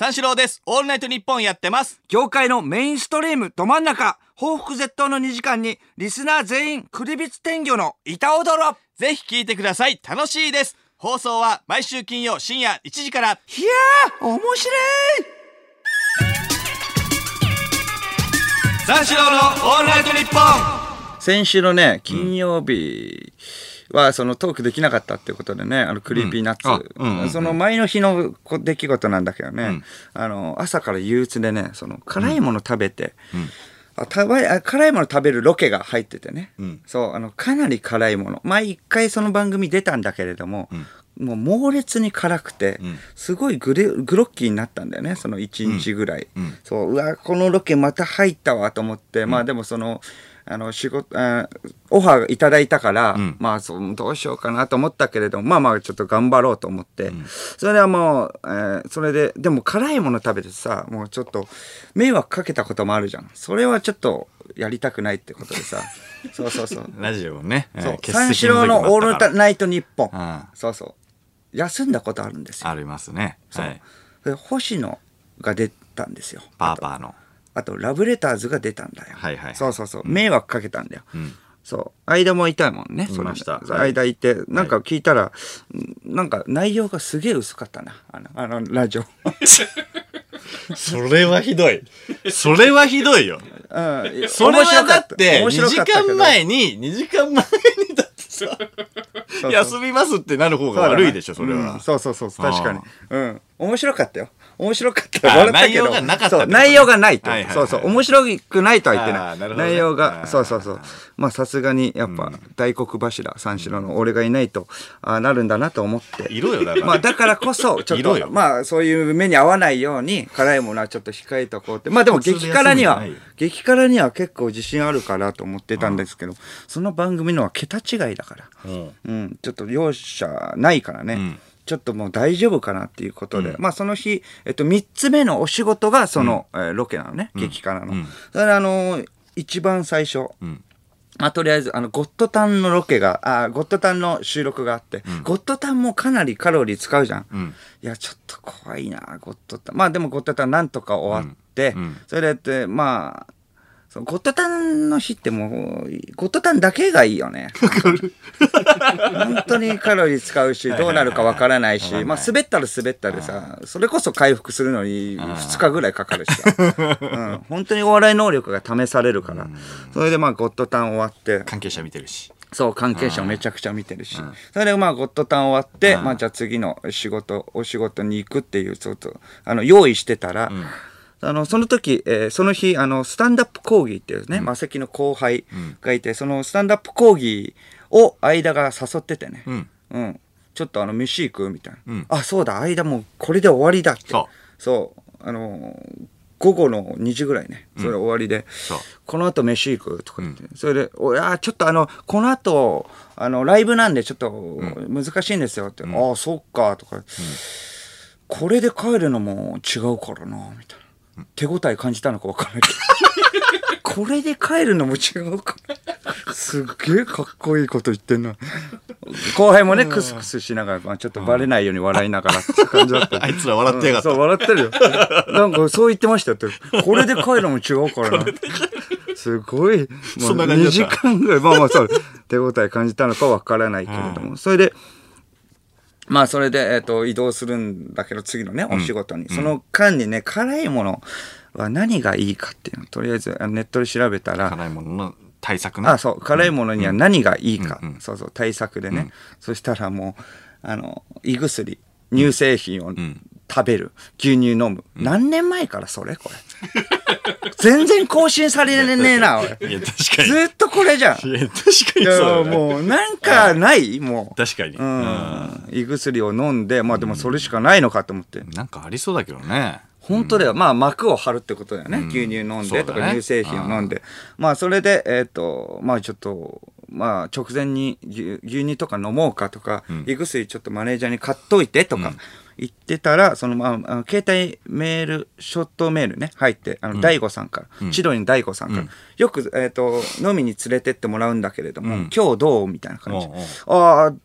三四郎です。オールナイトニッポンやってます。業界のメインストリームど真ん中抱腹絶倒の2時間にリスナー全員クリビツテンギョーイタオドロぜひ聞いてください。楽しいです。放送は毎週金曜深夜1時から。いやー面白い三四郎のオールナイトニッポン先週のね金曜日はそのトークできなかったっていうことでねあの Creepy Nuts、うんあうんうんうん。その前の日のこ出来事なんだけどね、あの朝から憂鬱でねその辛いもの食べて、あたあ辛いもの食べるロケが入っててね、ん。そうあのかなり辛いもの。前一回その番組出たんだけれども、もう猛烈に辛くて、ん。すごいグレグロッキーになったんだよねその1日ぐらい、ん。そううわこのロケまた入ったわと思って、まあでもそのあの仕事あオファーいただいたから、ん。まあそうどうしようかなと思ったけれどもまあまあちょっと頑張ろうと思って、それはもう、えーそれででも辛いもの食べてさもうちょっと迷惑かけたこともあるじゃん。それはちょっとやりたくないってことでさ。そうそうそう。ラジオをね、三四郎の「オールナイトニッポン。うん」そうそう。休んだことあるんですよ。ありますね。そう。はい。で星野が出たんですよ。パーパーの。あとラブレターズが出たんだよ、はいはい。そうそうそう。迷惑かけたんだよ、ん。そう。間もいたもんねそました。間いてなんか聞いたら、んなんか内容がすげえ薄かったな。あのあのラジオ。それはひどい。それはひどいよ。うん。それはだって、2面白時間前に、2時間前にだってさ、休みますってなる方が悪いでしょ、それは。うん。そうそうそう。確かに。あうん。面白かったよ面白かった。あ笑ったけど。内容がなかった内容がないと、はいはいはい。そうそう。面白くないとは言ってない。内容あがー。そうそうそう。まあさすがにやっぱ大黒柱三四郎の俺がいないとあーなるんだなと思って。いろよ、だから。まあだからこそ ちょっとまあそういう目に合わないように辛いものはちょっと控えとこうって。まあでも激辛には激辛には結構自信あるからと思ってたんですけどその番組のは桁違いだから。うん。うんちょっと容赦ないからね、んちょっともう大丈夫かなっていうことで、まあその日、えっと、3つ目のお仕事がその、えーロケなのね、激辛の。うん。だからあのー一番最初、ん。まあ、とりあえずあのゴッドタンのロケがあゴッドタンの収録があって、ゴッドタンもかなりカロリー使うじゃん、うん。いやちょっと怖いなゴッドタン。まあでもゴッドタンなんとか終わって、うん。うん。それでまあそのゴッドタンの日ってもうゴッドタンだけがいいよね本当にカロリー使うしどうなるかわからないしまあ滑ったら滑ったでさそれこそ回復するのに2日ぐらいかかるしさ、うん、本当にお笑い能力が試されるから。それでまあゴッドタン終わって。関係者見てるし。そう関係者もめちゃくちゃ見てるし、それでまあゴッドタン終わって、まあじゃあ次の仕事お仕事に行くっていうちょっとあの用意してたら、あのその時、えーその日あのスタンダップ講義っていうね、マセキの後輩がいてそのスタンダップ講義を間が誘っててね、うん。うん、ちょっとあの飯行くみたいな、うん。あそうだ間もうこれで終わりだって。そう。そう。あのー午後の2時ぐらいね。それ終わりで。この後飯行くとか言って、それで「おいやちょっとあのこの後あのライブなんでちょっと難しいんですよ」って「ああそっか」とか、これで帰るのも違うからな」みたいな。手応え感じたのか分からないけどこれで帰るのも違うから すっげえかっこいいこと言ってんな 後輩もねクスクスしながら、まあ、ちょっとバレないように笑いながらって感じだった あいつら笑ってやがったそう、。笑ってるよ。なんかそう言ってましたって。これで帰るのも違うからな。すごい、もうそんな感じだ2った時間ぐらい、まあまあそう、手応え感じたのかわからないけれども、それで、まあそれで、えっ、と、移動するんだけど、次のね、お仕事に。その間にね、辛いものは何がいいかっていうのを、とりあえずネットで調べたら、辛いものの対策ね。あそう辛いものには何がいいか、うんうんそうそう対策でね、そしたらもうあの胃薬乳製品をん。食べる牛乳飲む、何年前からそれこれ。全然更新されねえなおい。いや、確かに。ずっとこれじゃん。いや、確かにいそうね。もうなんかないもう。確かに。ううんん。胃薬を飲んでまあでもそれしかないのかと思って、なんかありそうだけどね。本当だよ、まあ膜を張るってことだよね、うん。牛乳飲んでとか乳製品を飲んで、まあそれでえっ、とまあちょっとまあ直前に牛牛乳とか飲もうかとか、ん。胃薬ちょっとマネージャーに買っといてとか言ってたら、そのまあ携帯メールショットメールね入ってあの大悟さんから、千鳥の大悟さんから、うん。よく、えー、と飲みに連れてってもらうんだけれども、うん。今日どう？みたいな感じ。あーあー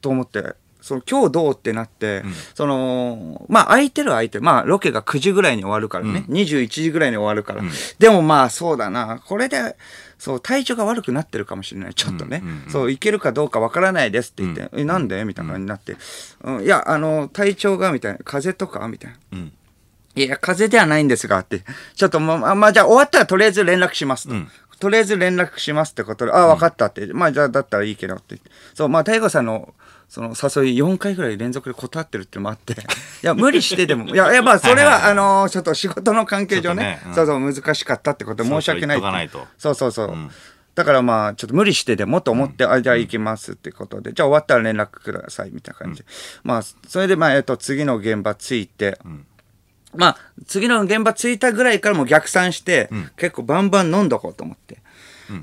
と思ってその今日どうってなって、その、まあ空いてるは空いてる。まあロケが9時ぐらいに終わるからね。21時ぐらいに終わるから。でもまあそうだな。これで、そう、体調が悪くなってるかもしれない。ちょっとね。そう、いけるかどうかわからないですって言って、え、なんでみたいな感じになって。うん、いや、あの、体調が、みたいな。風邪とかみたいな。んいや、風邪ではないんですが、って。ちょっとまあ、まあ、じゃあ終わったらとりあえず連絡しますと。とりあえず連絡しますってことで、ああ、分かったって。まあ、じゃあだったらいいけどって言って。そう、まあ、大悟さんの、その誘い4回ぐらい連続で断ってるってのもあって。いや、無理してでも。いや、いやまあ、それは、あのーちょっと仕事の関係上ね。そうそう、難しかったってことで申し訳ないそうそうそうそうそう。だからまあ、ちょっと無理してでもと思って、あ、じゃあ行きますってことで、じゃあ終わったら連絡くださいみたいな感じで。まあ、それでまあ、えっと、次の現場着いて、まあ、次の現場着いたぐらいからもう逆算して、結構バンバン飲んどこうと思って。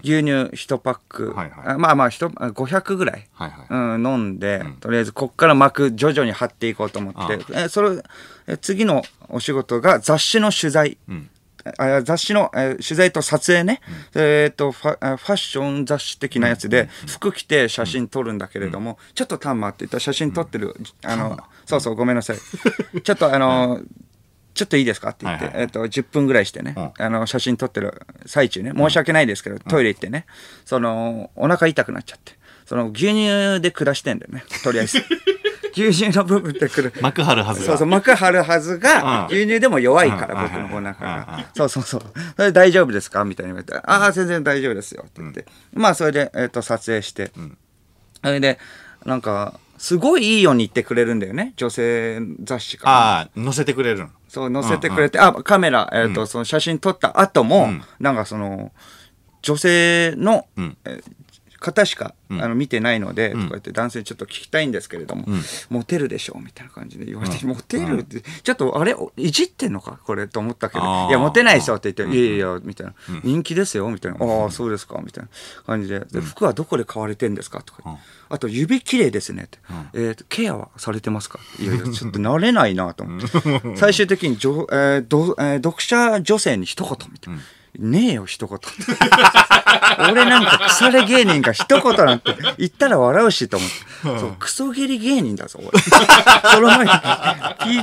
牛乳1パック、はいはい。あまあまあひとあ500ぐらい、はいはい。うん、飲んで、とりあえずこっから幕徐々に張っていこうと思って。えそれえ次のお仕事が雑誌の取材、あ雑誌の、えー取材と撮影ね、えー、とファあファッション雑誌的なやつで、服着て写真撮るんだけれども、ちょっとタンマって言ったら写真撮ってる、あのそうそうごめんなさい。ちょっとあの、ちょっといいですか？って言って、はいはい。えっと10分ぐらいしてね、うあの写真撮ってる最中ね。申し訳ないですけど、トイレ行ってね。そのお腹痛くなっちゃって。その牛乳で下してんだよね。とりあえず。牛乳の部分でくる。幕張るはずが。そうそう、膜張るはずが、うん。牛乳でも弱いから、うん。僕のお腹が。そうそうそう。それ大丈夫ですか？みたいに言われて、ああ、全然大丈夫ですよ。って言って。まあ、それで、えっ、と、撮影して。それで、なんか、すごいいいように言ってくれるんだよね。女性雑誌から。ああ載せてくれるの。そう、載せてくれて、あ、カメラ、えっ、と、その写真撮った後も、なんかその、女性の、ん。えー方しか、あの見てないので、とか言って男性にちょっと聞きたいんですけれども、モテるでしょうみたいな感じで言われて、モテるって、ちょっとあれおいじってんのかこれと思ったけど、いや、モテないですよって言って、いやいや、みたいな、人気ですよみたいな、ああ、そうですかみたいな感じで。で、服はどこで買われてんですかとか。あと指綺麗ですねって、えーとケアはされてますか？いやいや、ちょっと慣れないなと思って、最終的にじょ、えーどえー読者女性に一言みたいな。ねえよ、一言。俺なんか腐れ芸人が一言なんて言ったら笑うしと思って。そう、クソゲリ芸人だぞ、俺。その前に、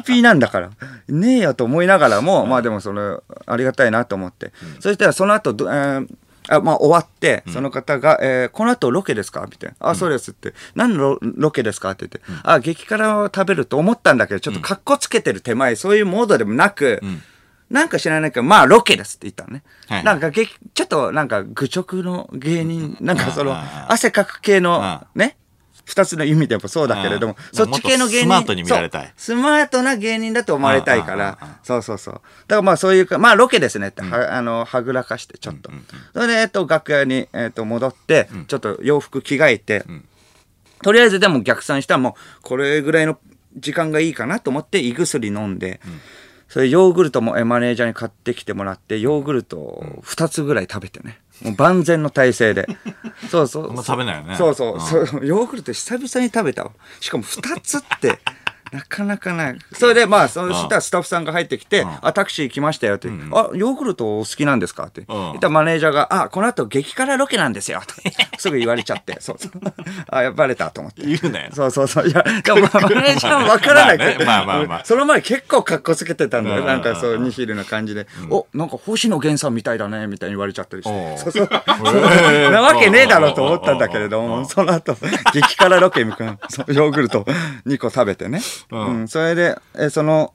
PP なんだから。ねえよと思いながらも、まあでもそれ、ありがたいなと思って。そしたらその後、どえーあまあ、終わって、その方が、えーこの後ロケですか？みたいな。あ、そうですって。何のロロケですか？って言って。あ、激辛を食べると思ったんだけど、ちょっとカッコつけてる手前、そういうモードでもなく、なんか知らないけど、まあロケですって言ったのね。はい。なんかげちょっとなんか愚直の芸人、なんかそのあ汗かく系のあね、二つの意味でもそうだけれどもあ、そっち系の芸人。スマートに見られたい。スマートな芸人だと思われたいから、そうそうそう。だからまあそういうか、まあロケですねって、はあの、はぐらかしてちょっと。それで、えっと、楽屋に、えっと、戻って、ちょっと洋服着替えて、とりあえずでも逆算したらもう、これぐらいの時間がいいかなと思って胃薬飲んで、それヨーグルトもえマネージャーに買ってきてもらって、ヨーグルトを2つぐらい食べてね。もう万全の体制で。そうそう。あんま食べないよねそうそう。うんそうヨーグルト久々に食べたわ。しかも2つって。なかなかない。それで、まあ、そしたらスタッフさんが入ってきて、あ、タクシー来ましたよって。あ、ヨーグルトお好きなんですかって。言ったらマネージャーが、あ、この後激辛ロケなんですよ。と すぐ言われちゃって。そうそう。あ、やバレたと思って。言うなよそうそうそう。いや、でもまあ マネージャーは分からないけど、まあねまあまあまあその前結構格好つけてたんだよ。うんなんかそう、ニヒルな感じで。お、なんか星野源さんみたいだね、みたいに言われちゃったりして。そうそう。なわけねえだろうと思ったんだけれども、その後、激辛ロケヨーグルト2個食べてね。うん。それで、えその、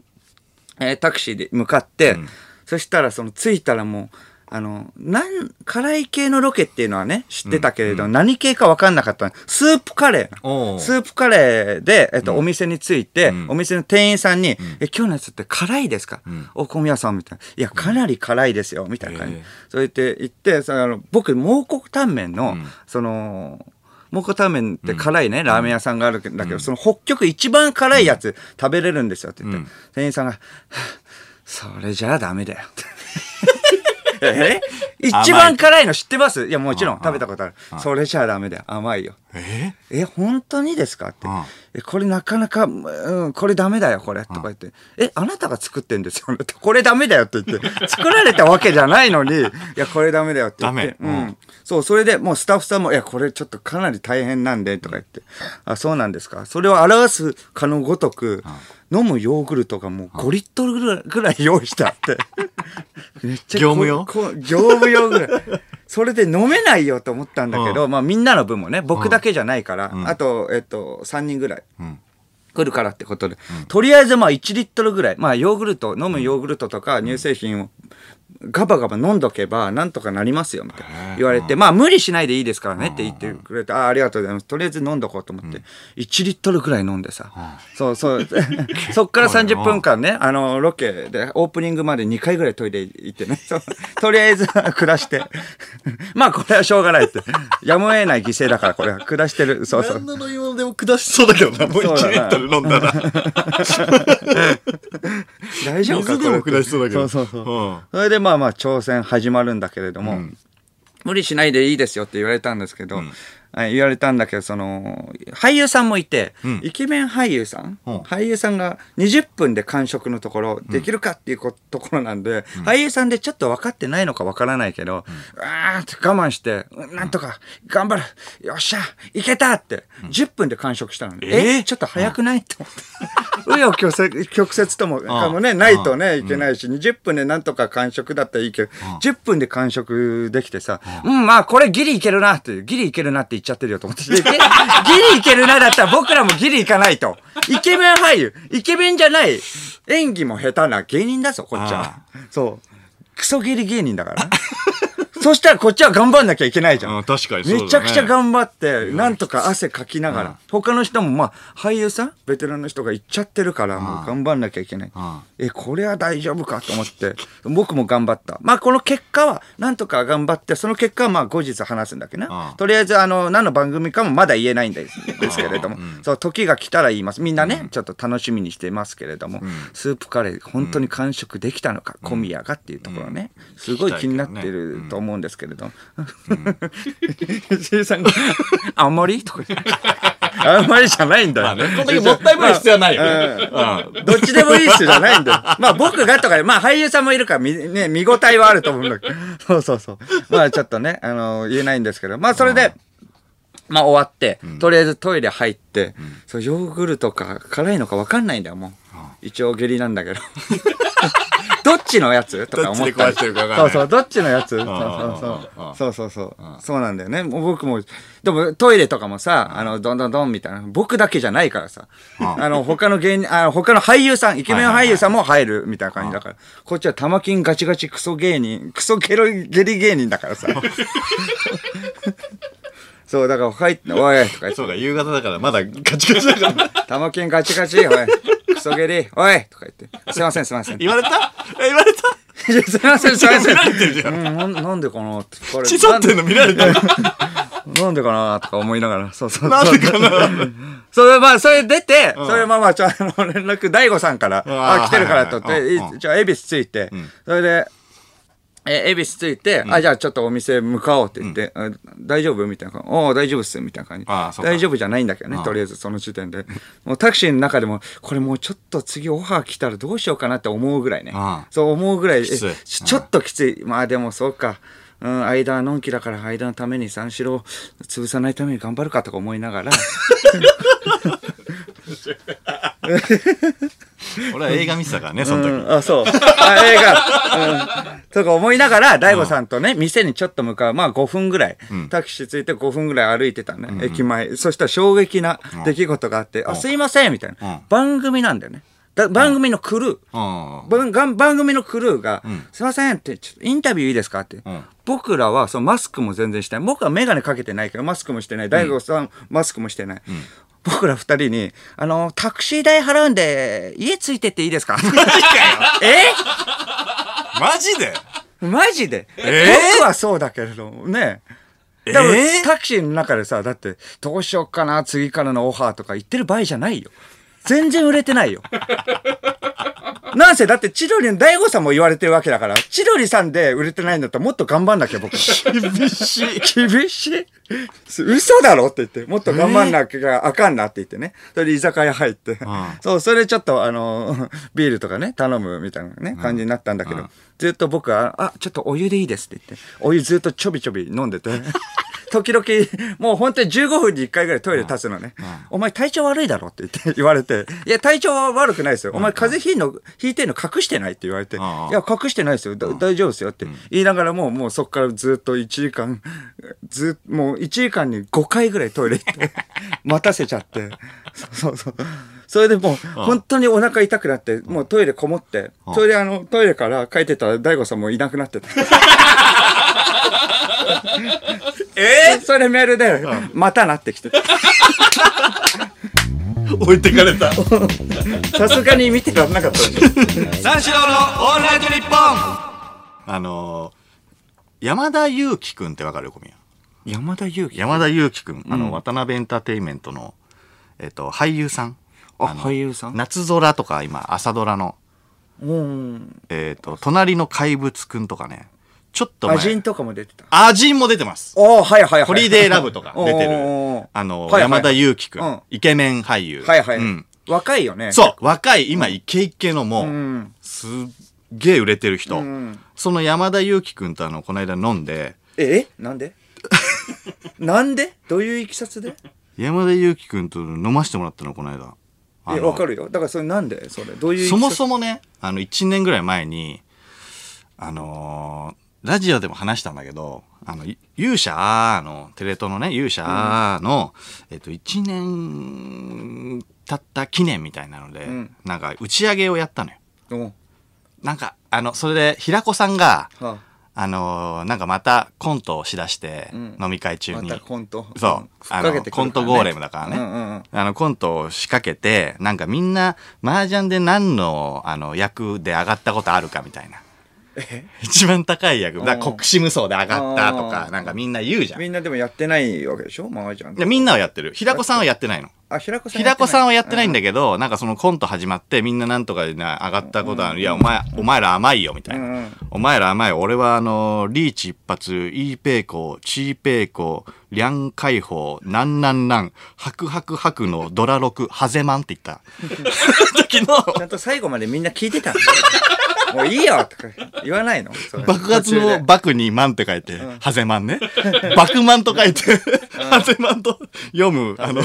えータクシーで向かって、そしたらその着いたらもう、あの、なん、辛い系のロケっていうのはね、知ってたけれど、何系か分かんなかった。スープカレー。スープカレーで、えっと、お店に着いて、お店の店員さんに、え、今日のやつって辛いですか、お小宮さんみたいな。いや、かなり辛いですよ、みたいな感じ。そう言って、言って、その僕、蒙古タンメンの、その、蒙古タンメンって辛いね、ラーメン屋さんがあるんだけど、その北極一番辛いやつ食べれるんですよって言って、店員さんが、はあそれじゃあダメだよ。え？一番辛いの知ってます？いや、もちろんうん食べたことある。それじゃダメだよ。甘いよ。え？え、本当にですか？ってうん。え、これなかなか、うん、これダメだよ、これ。とか言って。え、あなたが作ってんですよね？これダメだよって言って。作られたわけじゃないのに、いや、これダメだよって言って。ダメうんうん。そう、それでもうスタッフさんも、いや、これちょっとかなり大変なんで、とか言って。あ、そうなんですか？それを表すかのごとく、飲むヨーグルトがもう5リットルぐらい用意してあって。めっちゃこ業務用？こ業務用ぐらい。それで飲めないよと思ったんだけど、まあみんなの分もね、僕だけじゃないから、あと、えっと、3人ぐらい。ん。来るからってことで、とりあえずまあ1リットルぐらい、まあヨーグルト、飲むヨーグルトとか乳製品をガバガバ飲んどけばなんとかなりますよみたいな。言われて、まあ無理しないでいいですからねって言ってくれて、ああありがとうございます。とりあえず飲んどこうと思って、1リットルぐらい飲んでさ、そうそう、そ っから30分間ね、あの、ロケでオープニングまで2回ぐらいトイレ行ってね、とりあえず下して、まあこれはしょうがないって、やむを得ない犠牲だからこれは下してる、そうそう。何の飲み物でも下しそうだけどなもう1そうだなリットル飲んだら。大丈夫か水でも下しそうだけど。そうそうそう、うん。それでまあまあ挑戦始まるんだけれども、無理しないでいいですよって言われたんですけど、はい言われたんだけどその俳優さんもいて、ん。イケメン俳優さん、うん。俳優さんが20分で完食のところできるかっていうこ、ところなんで、俳優さんでちょっと分かってないのか分からないけど、うわーって我慢してうんなんとか頑張るよっしゃいけたって、10分で完食したのに、え？え？ちょっと早くない？と。思って。紆余曲折曲折ともかもね、ないとね、いけないし、20分でなんとか完食だったらいいけど、10分で完食できてさ、うん、まあこれギリいけるなって、ギリいけるなってちゃってるよと思って。でギリギリいけるなだったら僕らもギリいかないと。イケメン俳優、イケメンじゃない、演技も下手な芸人だぞ、こっちは。そう。クソギリ芸人だから。そしたらこっちは頑張んなきゃいけないじゃん。うん確かにね。めちゃくちゃ頑張って、なんとか汗かきながら、他の人もまあ、俳優さんベテランの人が行っちゃってるから、もう頑張んなきゃいけない。ん。え、これは大丈夫かと思って、僕も頑張った。まあ、この結果は、なんとか頑張って、その結果はまあ、後日話すんだけどな。うん。とりあえず、あの、何の番組かもまだ言えないんですですけれども、そう、時が来たら言います。みんなね、ちょっと楽しみにしてますけれども、スープカレー、本当に完食できたのか、小宮がっていうところね、すごい気になってると思うんですけれども。石井さんが、あんまり？とか。あんまりじゃないんだよ。まあねこんだけもったいぶる必要はないよねうんどっちでもいいっすじゃないんだよ。まあ僕がとか、まあ俳優さんもいるから見、ね、見応えはあると思うんだけど。そうそうそう。まあちょっとね、あの、言えないんですけど、まあそれで、まあ終わって、とりあえずトイレ入って、そうヨーグルトか辛いのか分かんないんだよ、もう。一応下痢なんだけど。どっちのやつとか思ったりそうそう、どっちのやつそうそううんそう。そうそうそう。そうなんだよね。もう僕も、でもトイレとかもさ、あの、どんどんどんみたいな。僕だけじゃないからさ。あの、他の芸人、あの、他の俳優さん、イケメン俳優さんも入るみたいな感じだから。こっちは玉金ガチガチクソ芸人、クソゲロゲリ芸人だからさ。そう、だから入って、おいとか言って。そうか夕方だからまだガチガチだから。玉金ガチガチ、おい、クソゲリ、おいとか言って。すいません、すいません。言われた？え言われた？いやすいません、すいません。見られてるじゃんうん、なんなんでかな？って。これ血そってんの見られてるな？んでかな？とか思いながら。そうそう。なんでかな？それ、まあ、それ出て、それまあまあ、ちょ、あの、連絡、大悟さんから、あ来てるからとって、はいはいはい。恵比寿着いて、それで、え、恵比寿着いて、あ、じゃあちょっとお店向かおうって言って、あ大丈夫みたいな感じ。おお大丈夫っす、みたいな感じ。大丈夫じゃないんだけどね、とりあえずその時点で。もうタクシーの中でも、これもうちょっと次オファー来たらどうしようかなって思うぐらいねそう思うぐらいちちょっときつい。まあでもそうか。うん、間はのんきだから間のために三四郎潰さないために頑張るかとか思いながら、俺は映画見てたからねその時うんあ、そう。あ映画。うん。とか思いながら、大悟さんとね、店にちょっと向かう。まあ5分ぐらい。タクシー着いて5分ぐらい歩いてたね。駅前。そしたら衝撃な出来事があって、あ、すいません、みたいうんな。番組なんだよね。だ番組のクルー。うん番が番組のクルーが、すいませんって、ちょっとインタビューいいですかって。ん僕らはそのマスクも全然してない。僕はメガネかけてないけど、マスクもしてない。大悟さん、マスクもしてない。僕ら二人に、あの、タクシー代払うんで、家ついてっていいですか？え？マジで？マジで、え？ー僕はそうだけれどもね。え？ータクシーの中でさ、だって、どうしよっかな、次からのオファーとか言ってる場合じゃないよ。全然売れてないよ。なんせだって千鳥の大悟さんも言われてるわけだから、千鳥さんで売れてないんだったらもっと頑張んなきゃ僕。厳しい。厳しい。嘘だろって言って、もっと頑張んなきゃあかんなって言ってね。それで居酒屋入って。そう、それでちょっとあの、ビールとかね、頼むみたいなね、感じになったんだけど、ずっと僕は、あ、ちょっとお湯でいいですって言って、お湯ずっとちょびちょび飲んでて。時々、もう本当に15分に1回ぐらいトイレ立つのね。お前体調悪いだろって言って言われて、いや体調は悪くないですよ。お前風邪ひいの、ひいてんの隠してないって言われて、いや隠してないですよ。だ大丈夫ですよって言いながらも、もうそこからずっと1時間、ずっもう1時間に5回ぐらいトイレ行って、待たせちゃって。そうそう。それでもう、本当にお腹痛くなって、もうトイレこもって、それであの、トイレから帰ってたら大悟さんもいなくなってた。えそれでメールで、またなってきて。置いてかれた。さすがに見てらんなかったんで。三四郎のオールナイトニッポンあのー、山田裕貴くんってわかる小宮？山田裕貴？山田裕貴くん、あの、渡辺エンターテインメントの、えっ、と、俳優さん。あ、の俳優さん？夏空とか今、朝ドラの、うん。えっ、と、隣の怪物くんとかね、ちょっと前。アジンとかも出てた。アジンも出てます。おーはいはいはい。ホリデーラブとか出てる。あの、山田裕貴くん,、うんイケメン俳優。はいはい。うん。若いよね。そう、若い、今、イケイケのもう、うん。すっげえ売れてる人。うんその山田裕貴くんとあの、この間飲んで、ええ？なんで？なんで？どういういきさつで？山田裕貴くんと飲ませてもらったの、この間。あえ、のわかるよ。だからそれなんで？それ。どういうそもそもね、あの、1年ぐらい前に、あのーラジオでも話したんだけど、あの、い勇者の、テレ東のね、勇者の、えっと、1年経った記念みたいなので、んなんか打ち上げをやったのよ。うんなんか、あの、それで、平子さんが、はあのーなんかまたコントをしだして、ん飲み会中まに。たコント。そう。んあの、コントゴーレムだからね。うんうんうんあの、コントを仕掛けて、なんかみんな、麻雀で何の、あの、役で上がったことあるかみたいな。一番高い役。だ国士無双で上がったとか、なんかみんな言うじゃん。いみんなでもやってないわけでしょ？麻雀。やみんなはやってる。平子さんはやってないの。あ、平子さん。平子さんはやってないんだ。だけど、なんかそのコント始まって、みんななんとかでな上がったことある。いや、お前、お前ら甘いよ、みたい。なんお前ら甘い。俺はあの、リーチ一発、イーペイコー、チーペイコー、リャン解放、なんなんなん、ハクハクハクのドラロク、ハゼマンって言った。時の、ちゃんと最後までみんな聞いてたんだもういいよとか言わないの？爆発の爆にマンって書いて、ハゼマンね。爆マンと書いて、ハゼマンと読む、あの、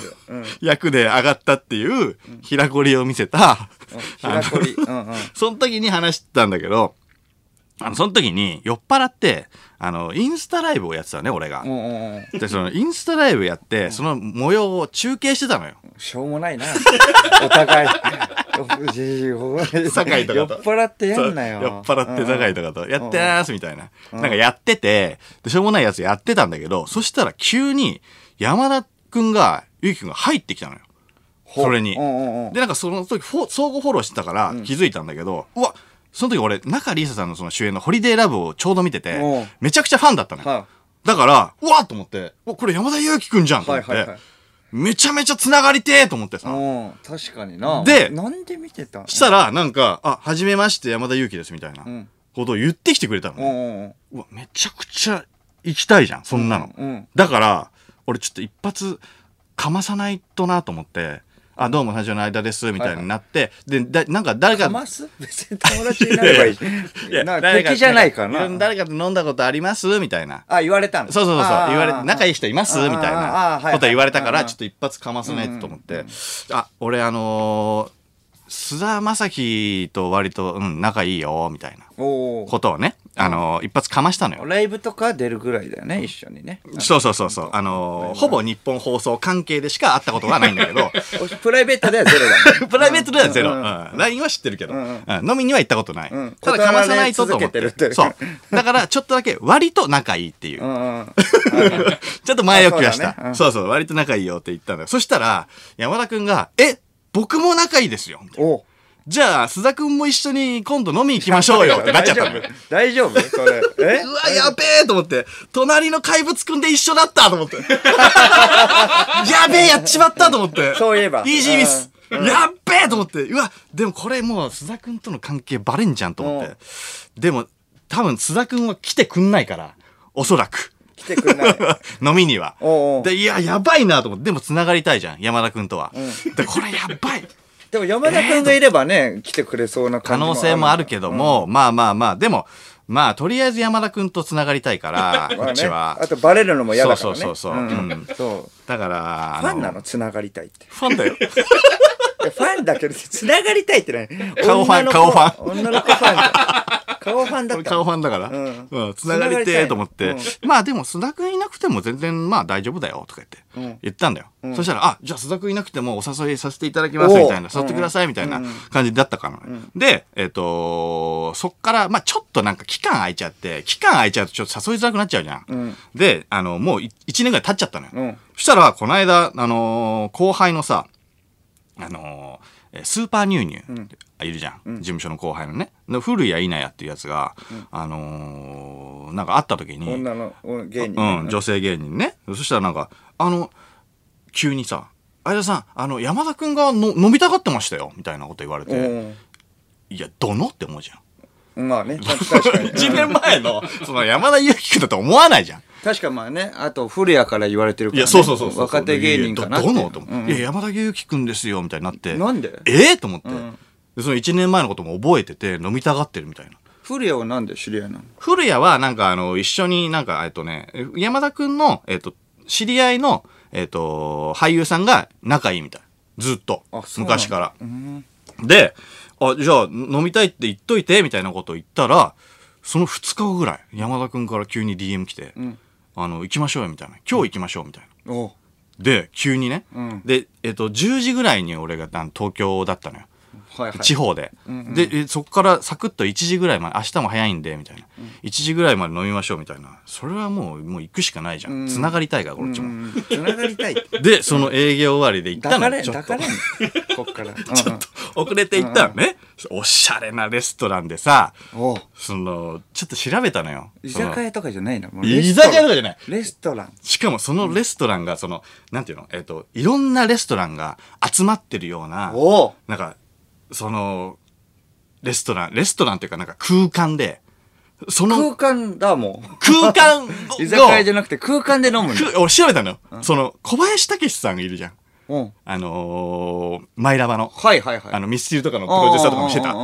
役で上がったっていう、平こりを見せた。その時に話したんだけど、あの、その時に酔っ払って、あの、インスタライブをやってたね、俺が。で、その、インスタライブやって、その模様を中継してたのよ。しょうもないな。お互い。酒井と酔っ払ってやんなよ。酔っ払って酒井とかと、やってますみたいな。なんかやってて、で、しょうもないやつやってたんだけど、そしたら急に、山田くんが、ゆうきくんが入ってきたのよ。それにで、なんかその時相互フォローしてたから気づいたんだけど、うわその時俺、中里依紗さんのその主演のホリデーラブをちょうど見ててめちゃくちゃファンだったのよ。はだから、うわっと思って、うわこれ山田裕貴くんじゃんと思ってはいはいはい、。めちゃめちゃ繋がりてえと思ってさ。うん、確かにな。でなんで見てたしたら、なんか、あ、はじめまして山田裕貴ですみたいなうんことを言ってきてくれたのね。うわ、めちゃくちゃ行きたいじゃん、そんなの。うんうんだから、俺ちょっと一発かまさないとなと思って、あ、どうも、ラジオの間です、みたいになって、で、だなんか誰か、かます？別に友達になればいい。いやな誰か敵じゃないかな。誰かと飲んだことあります？みたいな。あ、言われたの？そうそうそう言われて、仲いい人います？みたいな。はいこと言われたから、うんうん。ちょっと一発かまさないとと思って、あ、俺あのー菅田将暉と割と、うん、仲いいよ、みたいな。ことをね、あのー一発かましたのよ。ライブとか出るぐらいだよね、一緒にね。そうそうそうそう。あのーほぼ日本放送関係でしか会ったことはないんだけど、プライベートではゼロだね。プライベートではゼロ。LINE は知ってるけど、飲みには行ったことない。うんただかまさないとと思って。そう。だから、ちょっとだけ割と仲いいっていう。ちょっと前置きはした。あそうそう割と仲いいよって言ったんだよ。そしたら、山田くんが、え、僕も仲いいですよ。じゃあ、須田くんも一緒に今度飲み行きましょうよ ってなっちゃった。大丈夫？それ。え？うわ、やべえと思って、隣の怪物くんで一緒だったと思って。やべえ、やっちまったと思って。そういえば。イージーミス。やっべえと思って、うわ、でもこれもう須田くんとの関係バレんじゃんと思って。でも、多分須田くんは来てくんないから、おそらく。来てくれない。飲みには。おうおうで、いや、やばいなと思って、でも繋がりたいじゃん、山田くんとは。んで、これやばい。でも山田君がいればね、来てくれそうな可感じ能性もあるけども、まあまあまあ、でも、まあ、とりあえず山田くんと繋がりたいから、こっちは。あとバレるのも嫌だからね。そうそうそうそう。だから、ファンなあの？繋がりたいって。ファンだよ。ファンだけど、繋がりたいってね。顔ファン顔ファ女の子ファンだ。顔ファンだ。顔ファンだから。うんうん。繋がりてえと思って。まあでも、須田くんいなくても全然、まあ大丈夫だよ、とか言ってうん。言ったんだよ。んそしたら、あ、じゃあ須田くんいなくてもお誘いさせていただきます、みたいな。誘ってください、みたいなうん感じだったから。で、えっと、そっから、まあちょっとなんか期間空いちゃって、期間空いちゃうとちょっと誘いづらくなっちゃうじゃん。うんで、あの、もう1年ぐらい経っちゃったのよ。うんそしたら、この間、あのー後輩のさ、あのーえースーパーニューニューいるじゃん、事務所の後輩のね。で古谷稲也っていうやつが、あのーなんか会った時に、女の芸人。うん、女性芸人ね。そしたらなんかあの急にさ「相田さんあの山田君がの飲みたがってましたよ」みたいなこと言われてう。んいやどの？って思うじゃん。まあね、確かに。1年前のその山田裕貴君だと思わないじゃん確かまあね、あと古谷から言われてるから、ね。いやそうそうそうそう。若手芸人かなどどのと思って、うん。いや山田裕貴君ですよみたいになって。なんで？ええと思って、ん。でその1年前のことも覚えてて飲みたがってるみたいな。古谷はなんで知り合いなの？古谷はなんかあの一緒になんかえっとね山田くんのえっと知り合いのえっと俳優さんが仲いいみたい。ずっと。昔から。うん。であじゃあ飲みたいって言っといてみたいなことを言ったらその2日後ぐらい山田くんから急に DM 来て、んあの行きましょうよみたいな。今日行きましょうみたいな。で急にね、うん。でえっと10時ぐらいに俺が東京だったのよはいはい。地方で、んうん。でえそこからサクッと1時ぐらいまで明日も早いんでみたいな、1時ぐらいまで飲みましょうみたいな。それはもうもう行くしかないじゃん、うん。つながりたいからこっちも、うんうん。繋がりたい。でその営業終わりで行ったの。よちょっと。こっから。ちょっと遅れて行ったの。ね、おしゃれなレストランでさそのちょっと調べたのよ。居酒屋とかじゃないの？居酒屋とかじゃない。レストラン。しかもそのレストランがその、なんていうの？えっ、といろんなレストランが集まってるようななんか、その、レストラン、レストランっていうかなんか空間で、その空間だもん。空間を 居酒屋じゃなくて空間で飲むんだ。く俺調べたのよ。その、小林武史さんがいるじゃん。うん。あのー、マイラバの、はいはいはい。あの、ミスチルとかのプロデューサーとかもしてた。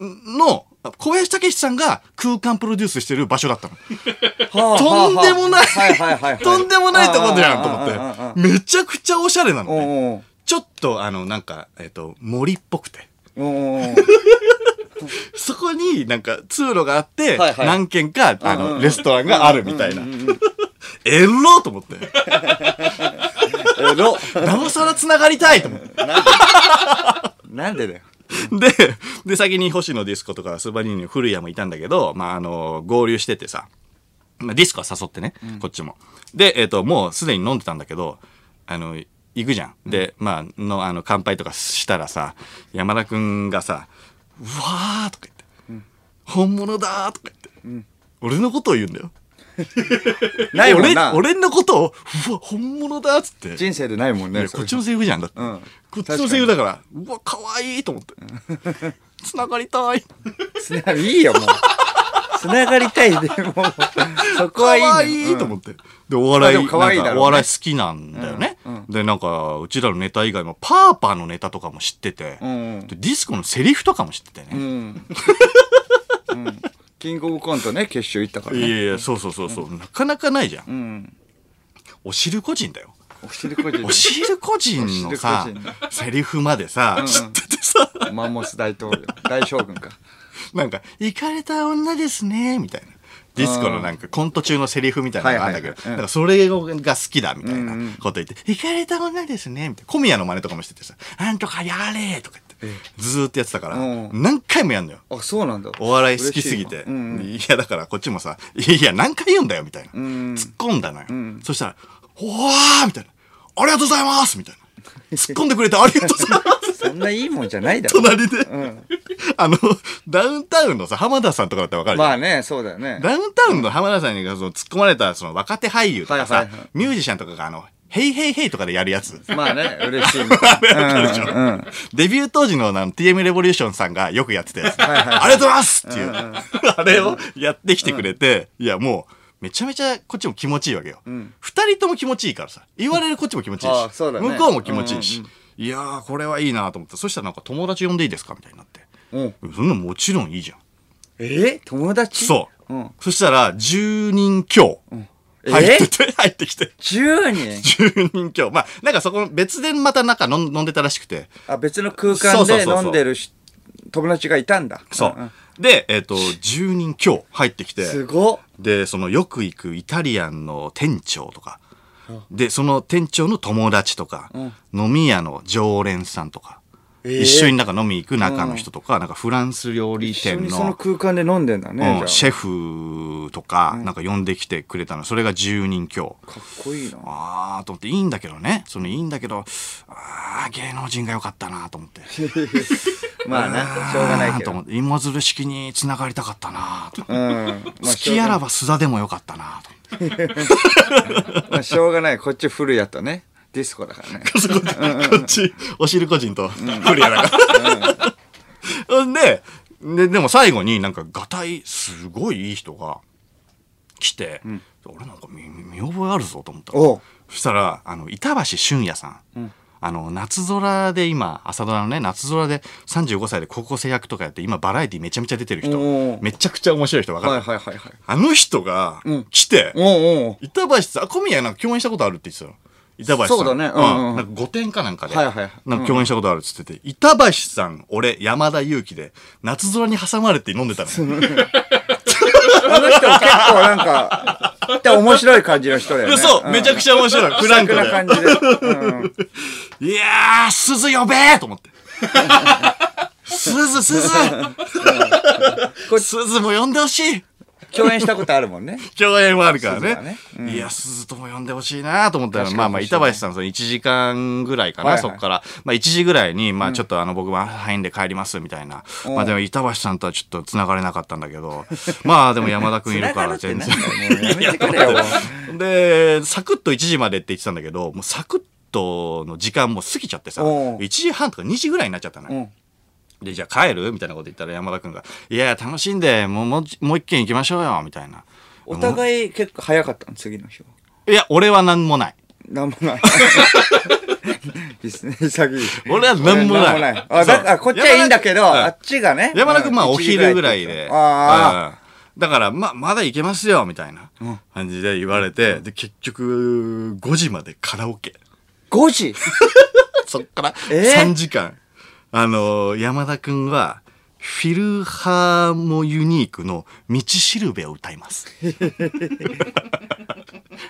の、小林武史さんが空間プロデュースしてる場所だったの。は あとんでもないはいはいはいはい。とんでもないとこじゃんと思って。めちゃくちゃおしゃれなのね。ちょっと、あの、なんか、えっ、と、森っぽくて。そこになんか通路があって、はいはい何軒か、あの、うんうんうんレストランがあるみたいな。うんうんうんえろと思って。えろなおさら繋がりたいと思って。なんで？だよ。で、で、先に星野ディスコとかスーパーニーニ古谷もいたんだけど、まあ、あの、合流しててさ、まあ、ディスコは誘ってね、こっちも。で、えっ、と、もうすでに飲んでたんだけど、あの、行くじゃん。で、まあ、の、あの、乾杯とかしたらさ、山田くんがさ、うわーとか言って、本物だーとか言って、俺のことを言うんだよ。ないもんな。俺俺のことを、うわ、本物だっつって。人生でないもんね。こっちのセリフじゃんだって、うんこっちのセリフだからうわ可愛いと思って つながりたいつながりいいよ、もう。つながりたいで、もう。そこ可はいいんだよ愛いと思って、でお笑い、お笑い好きなんだよね、でなんかうちらのネタ以外もパーパーのネタとかも知ってて、ディスコのセリフとかも知っててね。キングオブコントね、決勝行ったからね。いやいやそうそうそうそう、なかなかないじゃん、うん。お汁個人だよ。おしるこじお汁個人のさセリフまでさ、ん。知っててさ。マンモス大統領。大将軍か。なんか、行かれた女ですね、みたいな。ディスコのなんかコント中のセリフみたいなのがあるんだけど、はいはいなんかそれが好きだみたいなうんうんこと言って、行かれた女ですね、みたいな。小宮の真似とかもしててさ、なんとかやれとか言って、ずーっとやってたから、うん何回もやんのよ。あ、そうなんだ。お笑い好きすぎて。いわうんうんいや、だからこっちもさ、いやいや、何回言うんだよ、みたいな。ん突っ込んだのよ。んそしたら、おわーみたいな。ありがとうございますみたいな。突っ込んでくれてありがとうございますそんないいもんじゃないだろ。隣で、んあの、ダウンタウンのさ、浜田さんとかだったらわかるじゃんまあね、そうだよね。ダウンタウンの浜田さんにその突っ込まれたその若手俳優とかさ、はいはいはいミュージシャンとかがあのヘイヘイヘイとかでやるやつ。まあね、嬉しいみたいな。うんうんデビュー当時のあの TM レボリューションさんがよくやってたやつ。ありがとうございますっていう、あれをやってきてくれて、いやもう、めちゃめちゃこっちも気持ちいいわけよ。二、人とも気持ちいいからさ。言われるこっちも気持ちいいし。ね向こうも気持ちいいし。いやー、これはいいなと思って。そしたらなんか友達呼んでいいですかみたいになって。うんそんなのもちろんいいじゃん。え友達？そう。うん。そしたら、10人強。え入ってて、入ってきて。10人？10人強。まあ、なんかそこ別でまたなんか飲んでたらしくて。あ、別の空間で飲んでるし友達がいたんだ。そんんう。で、えっ、と、10人強入ってきて。すごっ。で、そのよく行くイタリアンの店長とか。で、その店長の友達とか、飲み屋の常連さんとか。えー一緒になんか飲み行く中の人とか、なんかフランス料理店一緒にそのの、空間で飲んでんだね。じゃあうんシェフとか、なんか呼んできてくれたの。それが10人強。かっこいいな。あーと思っていいんだけどねそのいいんだけどあー芸能人が良かったなと思って まあな、しょうがないけど。と思って芋づる式に繋がりたかったなとうん。まあ好きやらば須田でもよかったなと まあしょうがない。こっち古谷とね。ディスコだからね。こっちおしるこ人とクリアだから。でででも最後になんかがたいすごいいい人が来て、俺なんか見見覚えあるぞと思った。そしたらあの板橋俊也さん、あの夏空で今朝ドラのね夏空で35歳で高校生役とかやって今バラエティめちゃめちゃ出てる人めちゃくちゃ面白い人分かる、はいはいはいはい。あの人が来て、おうおう板橋さんあ小宮なんか共演したことあるって言ってたの。板橋さん。そうだね。うんうんうん。なんか御殿かなんかで、はいはいなんか共演したことあるっつってて、板橋さん俺山田裕貴で夏空に挟まれて飲んでたの。あの人結構なんか、って面白い感じの人だよね。そう、めちゃくちゃ面白い。フランクで。な感じで。うん。いやー、鈴呼べーと思って。鈴、鈴。こ鈴も呼んでほしい共演したことあるもんね。共演はあるからね。ね。うん。いや鈴とも呼んでほしいなと思ったらまあまあ板橋さんその1時間ぐらいかな、はいはい。そっから、まあ、1時ぐらいに、まあ、ちょっとあの僕も入んで帰りますみたいな、まあでも板橋さんとはちょっとつながれなかったんだけど。まあでも山田君 いるから全然。でサクッと1時までって言ってたんだけどもうサクッとの時間も過ぎちゃってさおう。1時半とか2時ぐらいになっちゃったのよ、うんで、じゃあ帰る？みたいなこと言ったら山田くんが、いや楽しんで、もう、もうもう一軒行きましょうよ、みたいな。お互い結構早かったの、次の日は。いや、俺は何もない。なん もない。俺は何もないなんあ、だから、こっちはいいんだけど、あっちがね。山田くん、まあ、うんお昼ぐらいで。あうんだから、ま、まだ行けますよ、みたいな感じで言われて、で、結局、5時までカラオケ。あ、5時？そっからえー？3時間。あのー山田くんは、フィルハーモユニークの道しるべを歌います。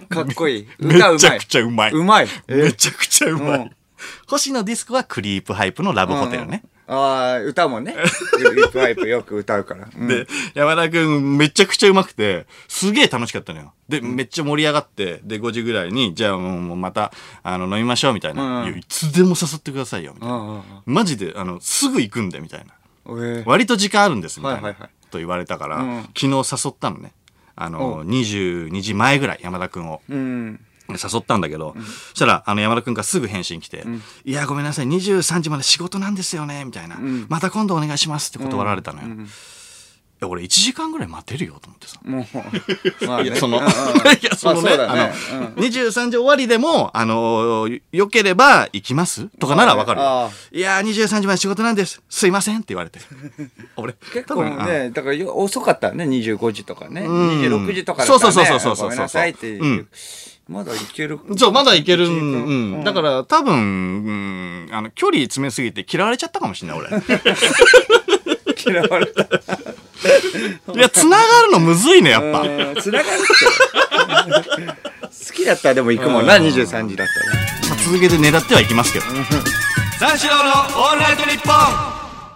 かっこいい。歌うまいめちゃく。ちゃうまい。うまい。めちゃくちゃうまい。うん星野ディスコはクリープハイプのラブホテルね。ああ、歌もね。グリップワイプよく歌うから。うんで、山田くんめちゃくちゃうまくて、すげえ楽しかったのよ。で、めっちゃ盛り上がって、で、5時ぐらいに、じゃあもうまた、あの、飲みましょうみたいな。うんいやいつでも誘ってくださいよ、みたいな。うんうんうんマジで、あの、すぐ行くんで、みたいな。えー割と時間あるんです、みたいな。はいはいはいと言われたから、うん昨日誘ったのね。あの、22時前ぐらい、山田くんを。うん。誘ったんだけど、そしたら、あの、山田くんがすぐ返信来て、いや、ごめんなさい、23時まで仕事なんですよね、みたいな。また今度お願いしますって断られたのよ。いや、俺1時間ぐらい待てるよ、と思ってさ。もう、まあね いや、その、うんうん いや、そのね、まあねあの、23時終わりでも、あの、よければ行きますとかならわかる。いや、23時まで仕事なんです。すいませんって言われて。俺、結構ね、だからよ遅かったね、25時とかね。ん26時とかだったら、ね、そうそうそうそうそうそうごめんなさいっていう。うんまだいける。そう、まだいける。うん。だから、多分、うん、あの、距離詰めすぎて嫌われちゃったかもしれない、俺。嫌われた。いや、繋がるのむずいね、やっぱ。うんつながるって。好きだったらでも行くもんな、23時だったら。まあ続けて狙ってはいきますけど。三四郎のオールナイトニッポン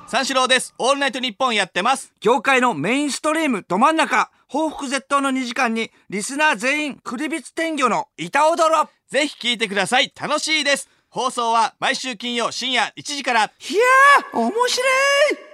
三四郎です。オールナイトニッポンやってます。業界のメインストリームど真ん中、報復絶倒の2時間に、リスナー全員、クリビツ天魚の板踊ろぜひ聞いてください。楽しいです。放送は毎週金曜深夜1時から。いやー、面白い